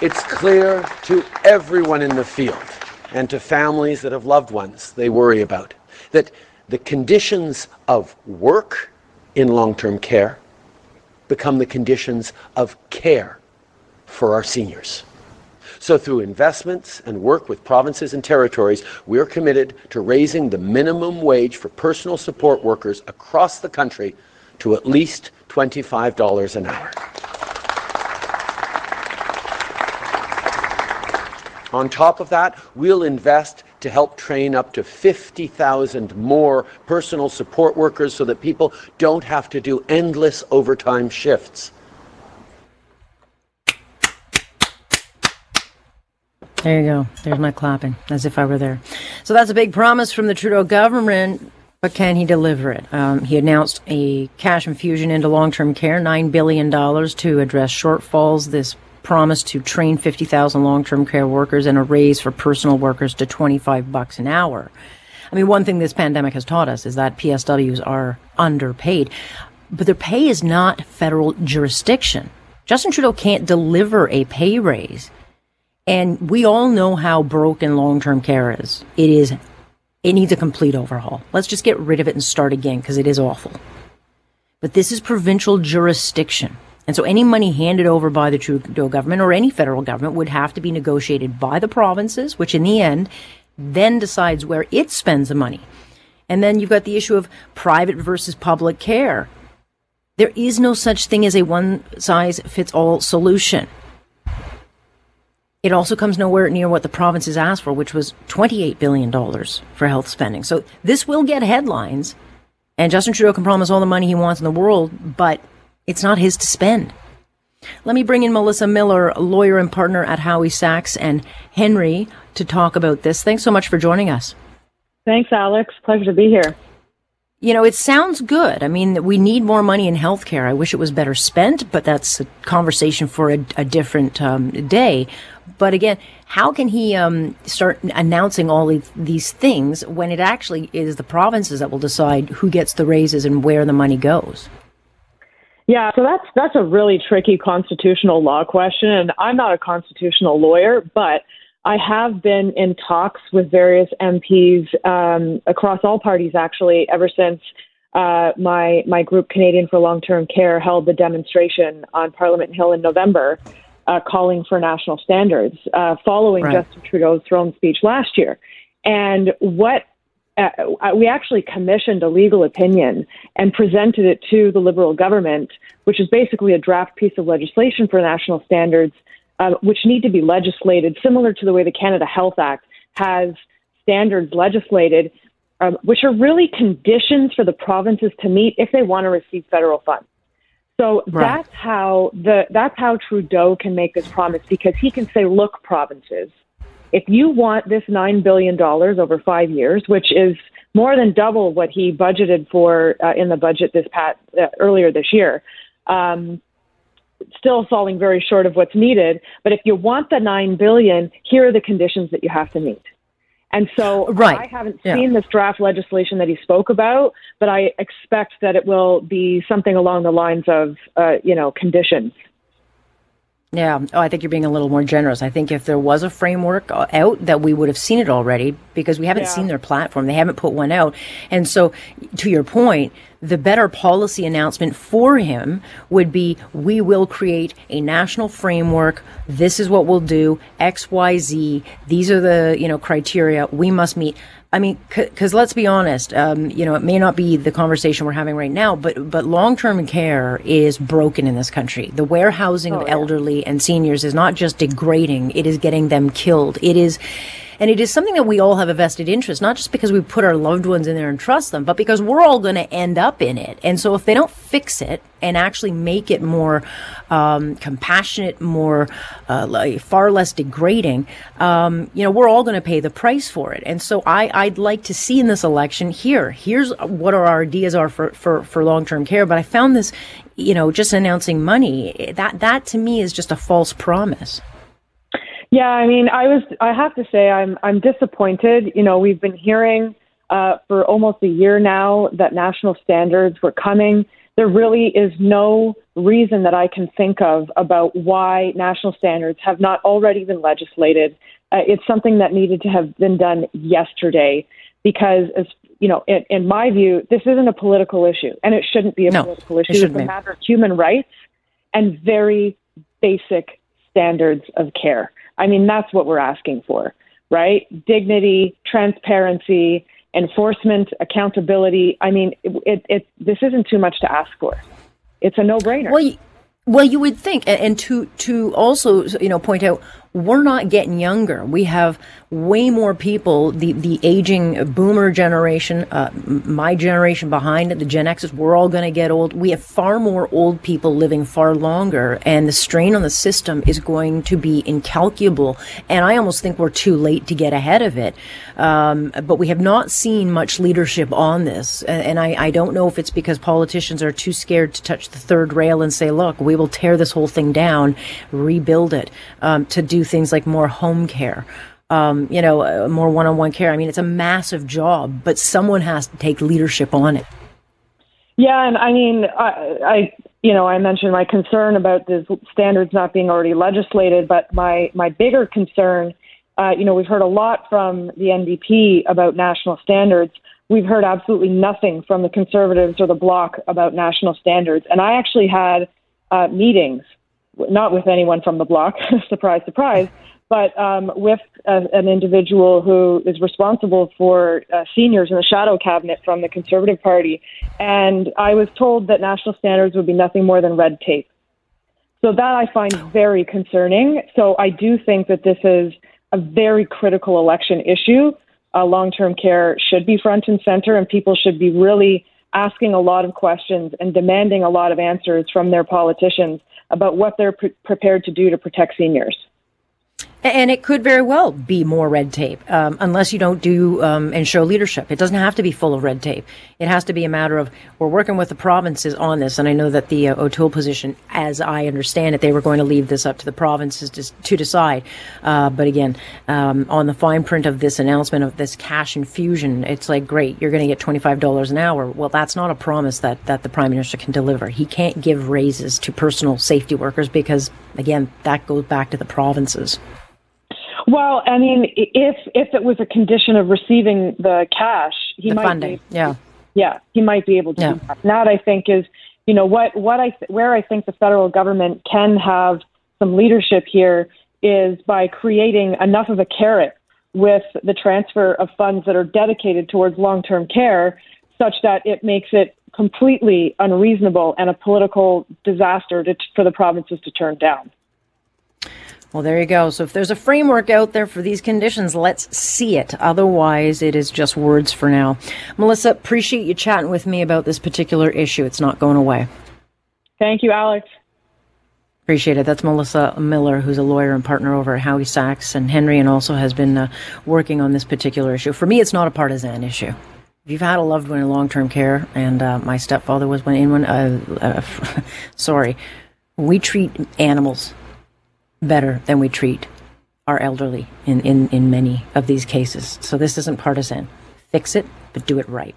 It's clear to everyone in the field and to families that have loved ones they worry about that the conditions of work in long term care become the conditions of care for our seniors. So, through investments and work with provinces and territories, we're committed to raising the minimum wage for personal support workers across the country to at least $25 an hour. On top of that, we'll invest to help train up to 50,000 more personal support workers so that people don't have to do endless overtime shifts. There you go. There's my clapping, as if I were there. So that's a big promise from the Trudeau government, but can he deliver it? Um, he announced a cash infusion into long-term care, $9 billion to address shortfalls. This promise to train 50,000 long-term care workers and a raise for personal workers to 25 bucks an hour. I mean, one thing this pandemic has taught us is that PSWs are underpaid, but their pay is not federal jurisdiction. Justin Trudeau can't deliver a pay raise and we all know how broken long term care is. It is, it needs a complete overhaul. Let's just get rid of it and start again because it is awful. But this is provincial jurisdiction. And so any money handed over by the Trudeau government or any federal government would have to be negotiated by the provinces, which in the end then decides where it spends the money. And then you've got the issue of private versus public care. There is no such thing as a one size fits all solution. It also comes nowhere near what the provinces asked for, which was $28 billion for health spending. So this will get headlines, and Justin Trudeau can promise all the money he wants in the world, but it's not his to spend. Let me bring in Melissa Miller, lawyer and partner at Howie Sacks and Henry to talk about this. Thanks so much for joining us. Thanks, Alex. Pleasure to be here. You know, it sounds good. I mean, we need more money in healthcare. I wish it was better spent, but that's a conversation for a, a different um, day. But again, how can he um, start announcing all of these things when it actually is the provinces that will decide who gets the raises and where the money goes? Yeah, so that's that's a really tricky constitutional law question, and I'm not a constitutional lawyer, but I have been in talks with various MPs um, across all parties, actually, ever since uh, my my group Canadian for Long Term Care held the demonstration on Parliament Hill in November uh, calling for national standards uh, following right. Justin Trudeau's throne speech last year. And what uh, we actually commissioned a legal opinion and presented it to the Liberal government, which is basically a draft piece of legislation for national standards, uh, which need to be legislated, similar to the way the Canada Health Act has standards legislated, um, which are really conditions for the provinces to meet if they want to receive federal funds. So right. that's how the that's how Trudeau can make this promise because he can say, "Look, provinces, if you want this nine billion dollars over five years, which is more than double what he budgeted for uh, in the budget this past uh, earlier this year." Um, still falling very short of what's needed. But if you want the 9 billion, here are the conditions that you have to meet. And so right. I haven't yeah. seen this draft legislation that he spoke about, but I expect that it will be something along the lines of, uh, you know, conditions. Yeah. Oh, I think you're being a little more generous. I think if there was a framework uh, out, that we would have seen it already because we haven't yeah. seen their platform. They haven't put one out. And so, to your point, the better policy announcement for him would be we will create a national framework. This is what we'll do. X, Y, Z. These are the, you know, criteria we must meet. I mean, because let's be honest, um, you know, it may not be the conversation we're having right now, but but long term care is broken in this country. The warehousing oh, of elderly and seniors is not just degrading; it is getting them killed. It is and it is something that we all have a vested interest, not just because we put our loved ones in there and trust them, but because we're all going to end up in it. And so if they don't fix it and actually make it more um, compassionate, more uh, far less degrading, um, you know, we're all going to pay the price for it. And so I, I'd like to see in this election here, here's what our ideas are for, for, for long-term care. But I found this, you know, just announcing money, that, that to me is just a false promise. Yeah, I mean, I was. I have to say, I'm. I'm disappointed. You know, we've been hearing uh, for almost a year now that national standards were coming. there really is no reason that I can think of about why national standards have not already been legislated. Uh, it's something that needed to have been done yesterday because, as you know, in, in, my view, this isn't a political issue, and it shouldn't be a no, political issue. It it's a matter of human rights and very basic standards of care. I mean, that's what we're asking for, right? Dignity, transparency, enforcement, accountability. I mean, it, it, it this isn't too much to ask for. It's a no-brainer. Well, well, you would think, and to to also you know point out we're not getting younger. We have way more people, the, the aging boomer generation, uh, my generation behind it, the Gen X's, we're all going to get old. We have far more old people living far longer, and the strain on the system is going to be incalculable. And I almost think we're too late to get ahead of it. Um, but we have not seen much leadership on this. And I, I don't know if it's because politicians are too scared to touch the third rail and say, look, we will tear this whole thing down, rebuild it, um, to do things like more home care. Um, you know, uh, more one-on-one care. I mean, it's a massive job, but someone has to take leadership on it. Yeah, and I mean, I, I you know, I mentioned my concern about the standards not being already legislated, but my my bigger concern, uh, you know, we've heard a lot from the NDP about national standards. We've heard absolutely nothing from the Conservatives or the Bloc about national standards, and I actually had uh, meetings not with anyone from the bloc, surprise, surprise, but um, with a, an individual who is responsible for uh, seniors in the shadow cabinet from the Conservative Party. And I was told that national standards would be nothing more than red tape. So that I find very concerning. So I do think that this is a very critical election issue. Uh, Long term care should be front and center, and people should be really asking a lot of questions and demanding a lot of answers from their politicians about what they're pre- prepared to do to protect seniors. And it could very well be more red tape, um, unless you don't do um, and show leadership. It doesn't have to be full of red tape. It has to be a matter of we're working with the provinces on this. And I know that the uh, O'Toole position, as I understand it, they were going to leave this up to the provinces to, to decide. Uh, but again, um, on the fine print of this announcement of this cash infusion, it's like great, you're going to get twenty five dollars an hour. Well, that's not a promise that that the prime minister can deliver. He can't give raises to personal safety workers because again, that goes back to the provinces. Well, I mean, if if it was a condition of receiving the cash, he the might funding. Be, yeah, yeah, he might be able to yeah. do that. That I think is, you know, what what I where I think the federal government can have some leadership here is by creating enough of a carrot with the transfer of funds that are dedicated towards long-term care, such that it makes it completely unreasonable and a political disaster to, for the provinces to turn down. Well, there you go. So if there's a framework out there for these conditions, let's see it. Otherwise, it is just words for now. Melissa, appreciate you chatting with me about this particular issue. It's not going away. Thank you, Alex. Appreciate it. That's Melissa Miller, who's a lawyer and partner over at Howie Sacks and Henry, and also has been uh, working on this particular issue. For me, it's not a partisan issue. If you've had a loved one in long-term care, and uh, my stepfather was one in one, uh, uh sorry, we treat animals better than we treat our elderly in, in, in many of these cases. So this isn't partisan. Fix it, but do it right.